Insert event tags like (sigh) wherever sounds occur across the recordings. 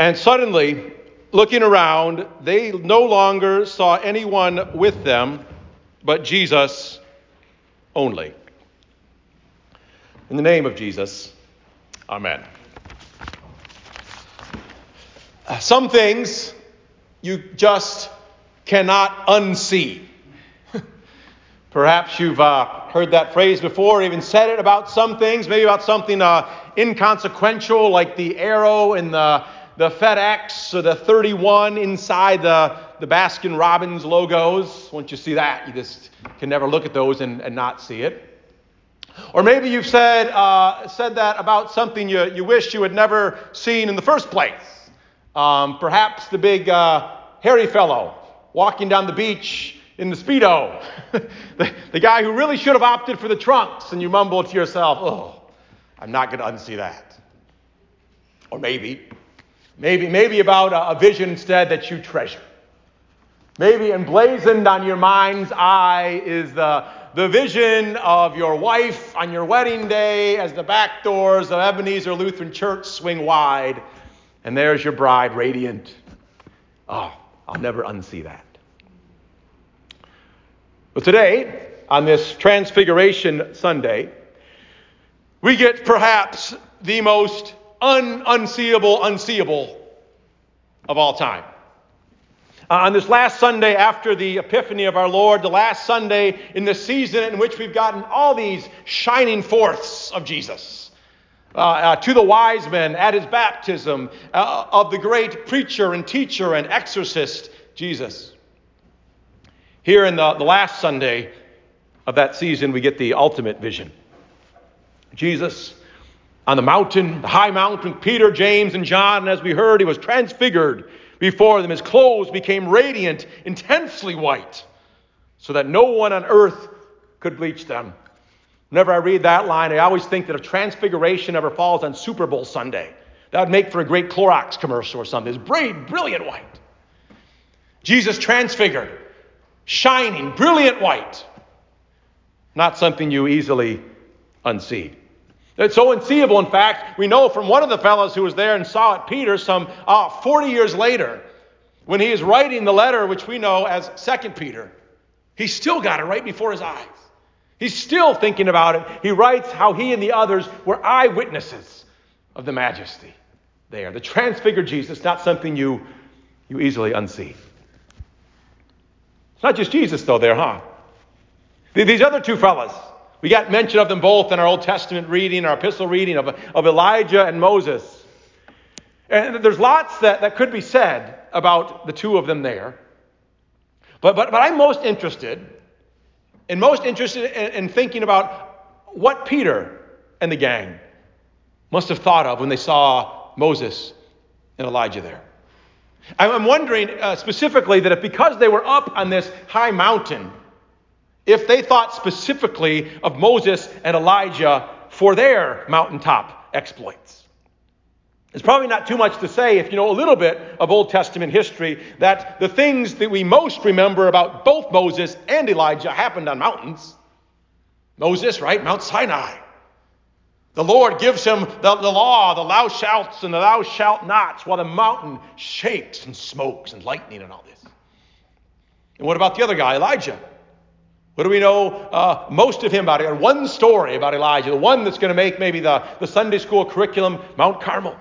And suddenly, looking around, they no longer saw anyone with them but Jesus only. In the name of Jesus, Amen. Some things you just cannot unsee. (laughs) Perhaps you've uh, heard that phrase before, even said it about some things, maybe about something uh, inconsequential like the arrow in the, the FedEx or the 31 inside the, the Baskin Robbins logos. Once you see that, you just can never look at those and, and not see it. Or maybe you've said, uh, said that about something you, you wish you had never seen in the first place. Um, perhaps the big uh, hairy fellow walking down the beach in the Speedo. (laughs) the, the guy who really should have opted for the trunks, and you mumble to yourself, oh, I'm not going to unsee that. Or maybe, maybe, maybe about a, a vision instead that you treasure. Maybe emblazoned on your mind's eye is the, the vision of your wife on your wedding day as the back doors of Ebenezer Lutheran Church swing wide, and there's your bride radiant. Oh, I'll never unsee that. But today, on this Transfiguration Sunday, we get perhaps the most un- unseeable, unseeable of all time. Uh, on this last Sunday after the Epiphany of our Lord, the last Sunday in the season in which we've gotten all these shining forths of Jesus. Uh, uh, to the wise men at his baptism, uh, of the great preacher and teacher and exorcist, Jesus. Here in the, the last Sunday of that season, we get the ultimate vision. Jesus on the mountain, the high mountain, Peter, James, and John, and as we heard, he was transfigured before them. His clothes became radiant, intensely white, so that no one on earth could bleach them. Whenever I read that line, I always think that if transfiguration ever falls on Super Bowl Sunday, that would make for a great Clorox commercial or something. It's bright, brilliant white. Jesus transfigured, shining, brilliant white. Not something you easily unsee. It's so unseeable, in fact, we know from one of the fellows who was there and saw it, Peter, some uh, 40 years later, when he is writing the letter which we know as Second Peter, he still got it right before his eyes. He's still thinking about it. He writes how he and the others were eyewitnesses of the majesty there. The transfigured Jesus, not something you, you easily unsee. It's not just Jesus, though, there, huh? These other two fellas, we got mention of them both in our Old Testament reading, our epistle reading of, of Elijah and Moses. And there's lots that, that could be said about the two of them there. But, but, but I'm most interested, and most interested in, in thinking about what Peter and the gang must have thought of when they saw Moses and Elijah there. I'm wondering uh, specifically that if because they were up on this high mountain, if they thought specifically of Moses and Elijah for their mountaintop exploits. It's probably not too much to say if you know a little bit of Old Testament history that the things that we most remember about both Moses and Elijah happened on mountains. Moses, right? Mount Sinai. The Lord gives him the, the law, the thou shalt and the thou shalt nots, while the mountain shakes and smokes and lightning and all this. And what about the other guy, Elijah? What do we know uh, most of him about? It? One story about Elijah, the one that's going to make maybe the, the Sunday school curriculum, Mount Carmel.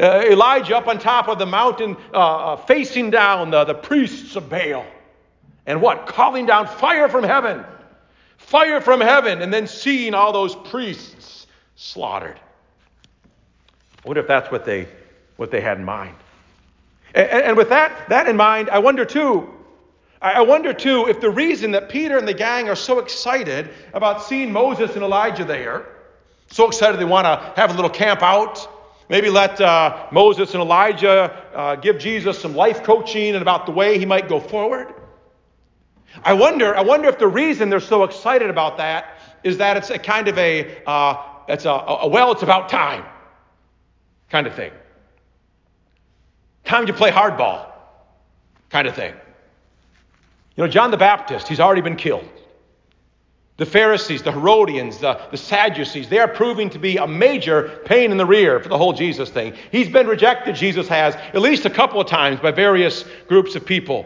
Uh, Elijah up on top of the mountain, uh, uh, facing down the, the priests of Baal. And what? Calling down fire from heaven. Fire from heaven, and then seeing all those priests slaughtered. I wonder if that's what they, what they had in mind. And, and with that, that in mind, I wonder too I wonder too if the reason that Peter and the gang are so excited about seeing Moses and Elijah there, so excited they want to have a little camp out, maybe let uh, Moses and Elijah uh, give Jesus some life coaching and about the way he might go forward. I wonder, I wonder if the reason they're so excited about that is that it's a kind of a, uh, it's a, a well, it's about time kind of thing. Time to play hardball kind of thing. You know, John the Baptist, he's already been killed. The Pharisees, the Herodians, the, the Sadducees, they are proving to be a major pain in the rear for the whole Jesus thing. He's been rejected, Jesus has, at least a couple of times by various groups of people.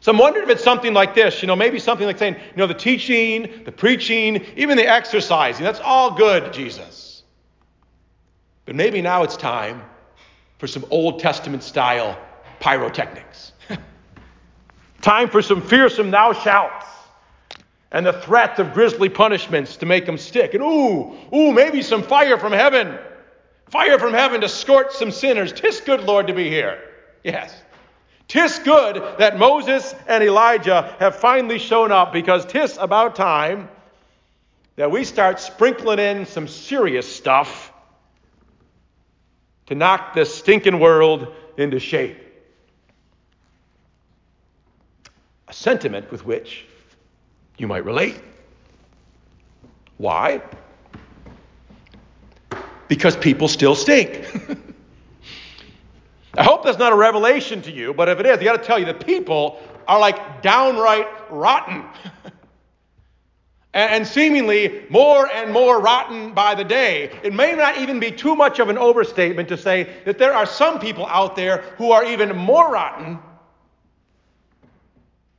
So I'm wondering if it's something like this, you know, maybe something like saying, you know, the teaching, the preaching, even the exercising, that's all good, Jesus. But maybe now it's time for some Old Testament style pyrotechnics. Time for some fearsome thou shalt and the threat of grisly punishments to make them stick. And ooh, ooh, maybe some fire from heaven. Fire from heaven to scorch some sinners. Tis good, Lord, to be here. Yes. Tis good that Moses and Elijah have finally shown up because tis about time that we start sprinkling in some serious stuff to knock this stinking world into shape. A sentiment with which you might relate. Why? Because people still stink. (laughs) I hope that's not a revelation to you, but if it is, I got to tell you the people are like downright rotten. (laughs) and seemingly more and more rotten by the day. It may not even be too much of an overstatement to say that there are some people out there who are even more rotten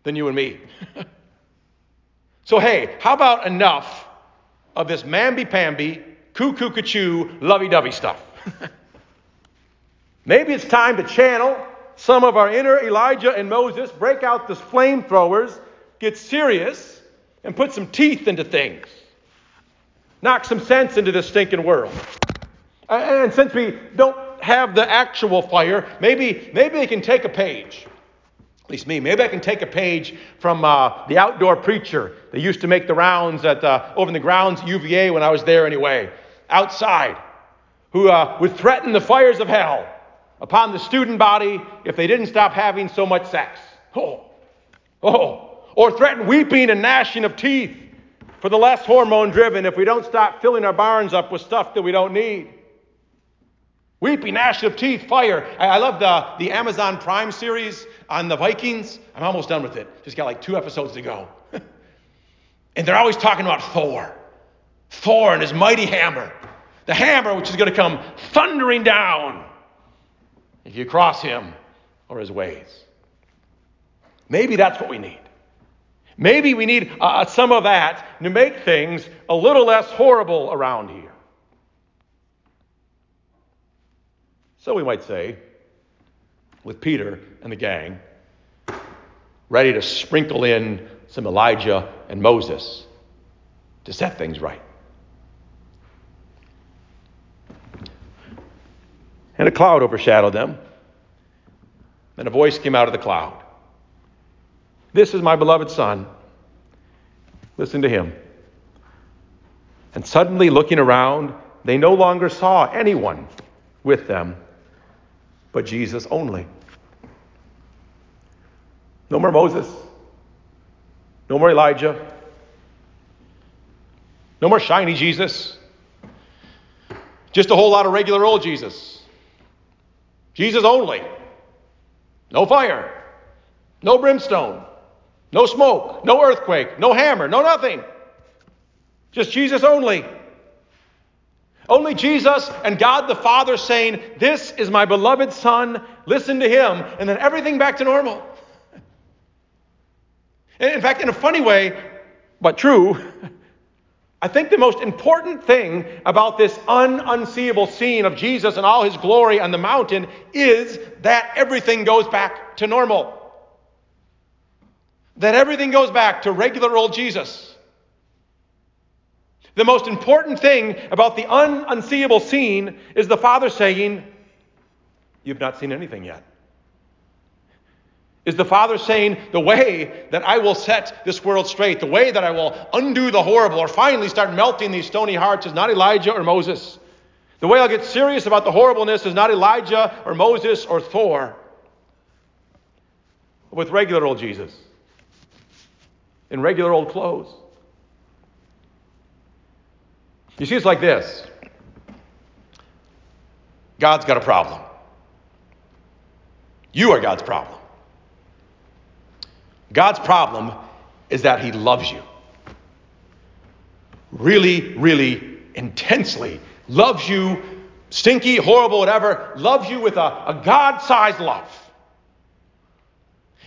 than you and me. (laughs) So, hey, how about enough of this mamby-pamby, coo-coo-ca-choo, lovey-dovey stuff? (laughs) Maybe it's time to channel some of our inner Elijah and Moses, break out the flamethrowers, get serious, and put some teeth into things. Knock some sense into this stinking world. And since we don't have the actual fire, maybe, maybe they can take a page at least me. Maybe I can take a page from uh, the outdoor preacher that used to make the rounds at uh, over in the grounds at UVA when I was there anyway, outside, who uh, would threaten the fires of hell upon the student body if they didn't stop having so much sex. Oh, oh, or threaten weeping and gnashing of teeth for the less hormone driven if we don't stop filling our barns up with stuff that we don't need. Weeping, gnashing of teeth, fire. I, I love the, the Amazon Prime series on the Vikings. I'm almost done with it. Just got like two episodes to go. (laughs) and they're always talking about Thor. Thor and his mighty hammer. The hammer which is going to come thundering down if you cross him or his ways. Maybe that's what we need. Maybe we need uh, some of that to make things a little less horrible around here. So we might say, with Peter and the gang, ready to sprinkle in some Elijah and Moses to set things right. And a cloud overshadowed them. And a voice came out of the cloud This is my beloved Son. Listen to him. And suddenly, looking around, they no longer saw anyone with them but Jesus only. No more Moses. No more Elijah. No more shiny Jesus. Just a whole lot of regular old Jesus. Jesus only. No fire. No brimstone. No smoke. No earthquake. No hammer. No nothing. Just Jesus only. Only Jesus and God the Father saying, This is my beloved Son, listen to him, and then everything back to normal. In fact, in a funny way, but true, (laughs) I think the most important thing about this un unseeable scene of Jesus and all his glory on the mountain is that everything goes back to normal. That everything goes back to regular old Jesus. The most important thing about the un- unseeable scene is the Father saying, You've not seen anything yet. Is the Father saying, The way that I will set this world straight, the way that I will undo the horrible or finally start melting these stony hearts is not Elijah or Moses. The way I'll get serious about the horribleness is not Elijah or Moses or Thor, with regular old Jesus in regular old clothes. You see, it's like this God's got a problem. You are God's problem. God's problem is that He loves you. really, really intensely loves you, stinky, horrible, whatever, loves you with a, a God sized love.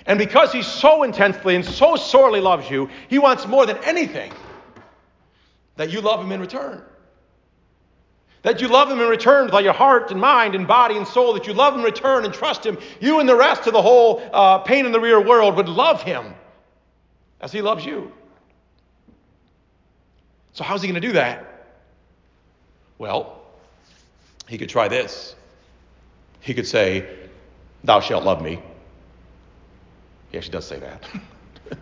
And because he so intensely and so sorely loves you, he wants more than anything that you love him in return. That you love him in return with all your heart and mind and body and soul. That you love him in return and trust him. You and the rest of the whole uh, pain in the rear world would love him as he loves you. So, how's he going to do that? Well, he could try this. He could say, Thou shalt love me. He actually does say that. (laughs)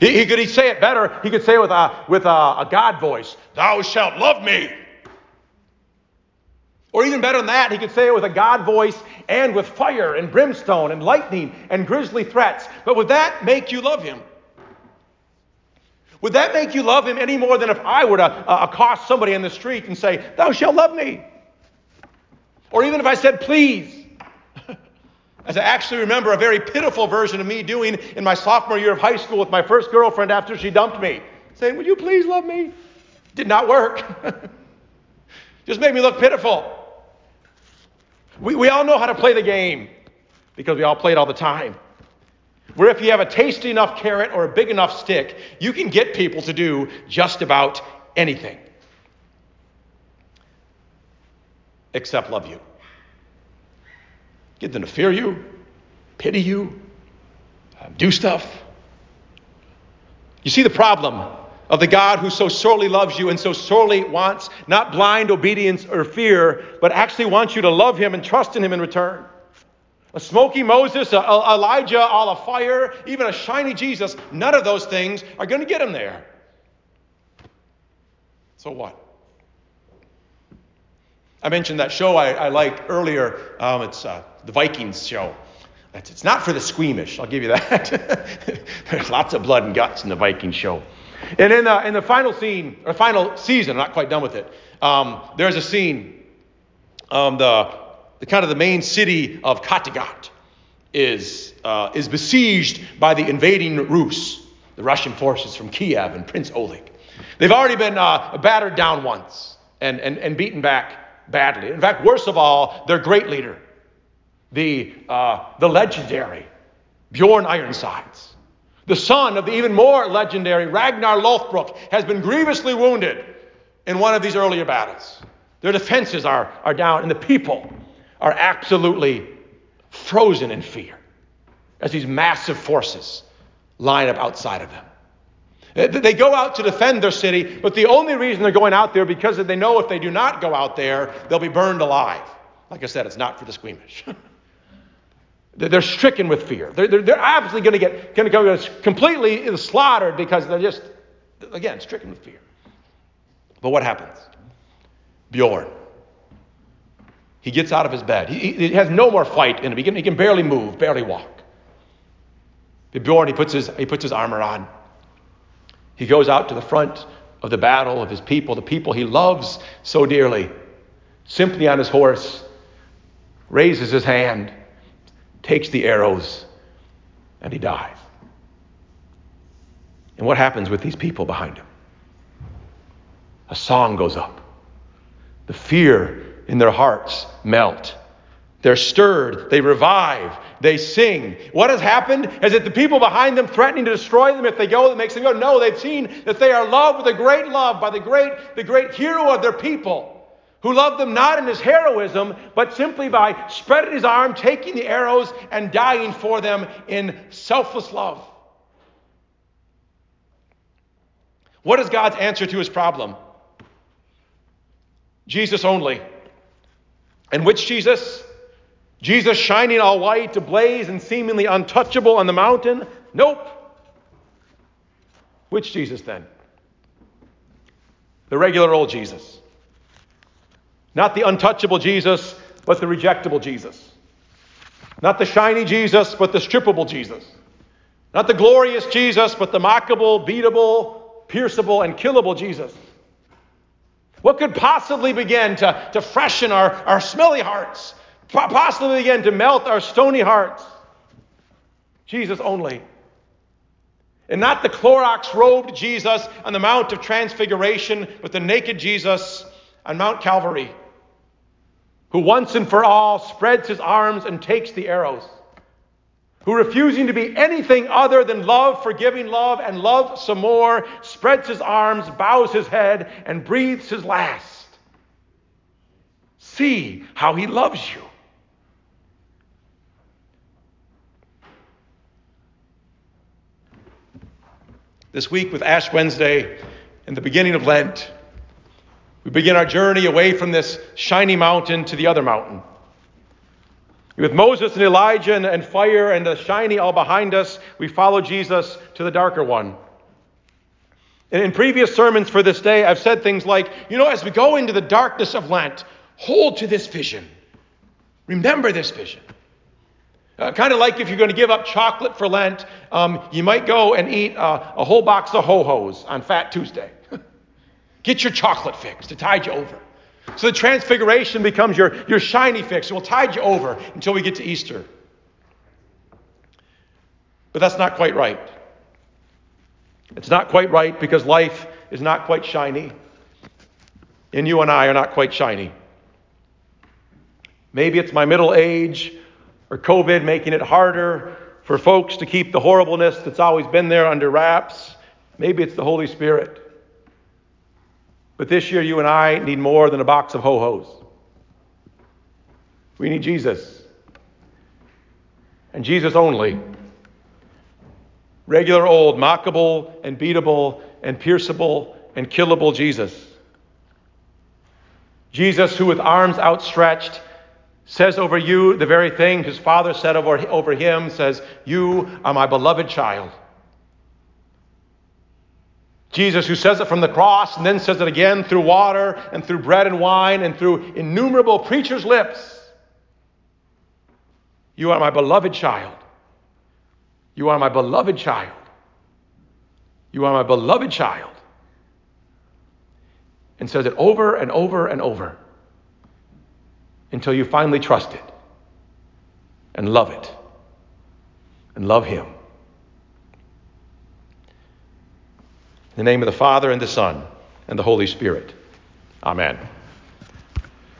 he, he, could he say it better. He could say it with a, with a, a God voice Thou shalt love me. Or even better than that, he could say it with a God voice and with fire and brimstone and lightning and grisly threats. But would that make you love him? Would that make you love him any more than if I were to uh, accost somebody in the street and say, Thou shalt love me? Or even if I said, Please. As I actually remember a very pitiful version of me doing in my sophomore year of high school with my first girlfriend after she dumped me, saying, Would you please love me? Did not work. (laughs) Just made me look pitiful. We, we all know how to play the game because we all play it all the time. Where if you have a tasty enough carrot or a big enough stick, you can get people to do just about anything except love you. Get them to fear you, pity you, uh, do stuff. You see the problem of the God who so sorely loves you and so sorely wants not blind obedience or fear, but actually wants you to love him and trust in him in return. A smoky Moses, a, a Elijah, all a fire, even a shiny Jesus, none of those things are going to get him there. So what? I mentioned that show I, I liked earlier. Um, it's uh, the Vikings show. It's, it's not for the squeamish, I'll give you that. (laughs) There's lots of blood and guts in the Viking show. And in the, in the final scene, or final season, I'm not quite done with it, um, there's a scene, um, the, the kind of the main city of Kattegat is, uh, is besieged by the invading Rus, the Russian forces from Kiev and Prince Oleg. They've already been uh, battered down once and, and, and beaten back badly. In fact, worst of all, their great leader, the, uh, the legendary Bjorn Ironsides, the son of the even more legendary Ragnar Lothbrok has been grievously wounded in one of these earlier battles. Their defenses are, are down, and the people are absolutely frozen in fear as these massive forces line up outside of them. Uh, they go out to defend their city, but the only reason they're going out there because they know if they do not go out there, they'll be burned alive. Like I said, it's not for the squeamish. (laughs) They're stricken with fear. They're, they're, they're absolutely going to get going to go completely slaughtered because they're just, again, stricken with fear. But what happens? Bjorn. He gets out of his bed. He, he has no more fight in him. He can, he can barely move, barely walk. Bjorn, he puts, his, he puts his armor on. He goes out to the front of the battle of his people, the people he loves so dearly. Simply on his horse, raises his hand takes the arrows, and he dies. And what happens with these people behind him? A song goes up. The fear in their hearts melt. They're stirred, they revive, they sing. What has happened is that the people behind them threatening to destroy them if they go, that makes them go. No, they've seen that they are loved with a great love by the great, the great hero of their people who loved them not in his heroism, but simply by spreading his arm, taking the arrows, and dying for them in selfless love. What is God's answer to his problem? Jesus only. And which Jesus? Jesus shining all white, ablaze, and seemingly untouchable on the mountain? Nope. Which Jesus then? The regular old Jesus. Not the untouchable Jesus, but the rejectable Jesus. Not the shiny Jesus, but the strippable Jesus. Not the glorious Jesus, but the mockable, beatable, pierceable, and killable Jesus. What could possibly begin to, to freshen our, our smelly hearts, possibly begin to melt our stony hearts? Jesus only. And not the Clorox robed Jesus on the Mount of Transfiguration, but the naked Jesus on Mount Calvary, who once and for all spreads his arms and takes the arrows, who refusing to be anything other than love, forgiving love, and love some more, spreads his arms, bows his head, and breathes his last. See how he loves you. This week with Ash Wednesday and the beginning of Lent, we begin our journey away from this shiny mountain to the other mountain. With Moses and Elijah and, and fire and the shiny all behind us, we follow Jesus to the darker one. And in previous sermons for this day, I've said things like, you know, as we go into the darkness of Lent, hold to this vision. Remember this vision. Uh, kind of like if you're going to give up chocolate for Lent, um, you might go and eat uh, a whole box of ho hos on Fat Tuesday. (laughs) Get your chocolate fix to tide you over. So the transfiguration becomes your, your shiny fix. It will tide you over until we get to Easter. But that's not quite right. It's not quite right because life is not quite shiny. And you and I are not quite shiny. Maybe it's my middle age or COVID making it harder for folks to keep the horribleness that's always been there under wraps. Maybe it's the Holy Spirit. But this year, you and I need more than a box of ho hos. We need Jesus. And Jesus only. Regular old, mockable and beatable and pierceable and killable Jesus. Jesus, who with arms outstretched says over you the very thing his father said over, over him, says, You are my beloved child. Jesus, who says it from the cross and then says it again through water and through bread and wine and through innumerable preachers' lips. You are my beloved child. You are my beloved child. You are my beloved child. And says it over and over and over until you finally trust it and love it and love Him. In the name of the Father, and the Son, and the Holy Spirit. Amen.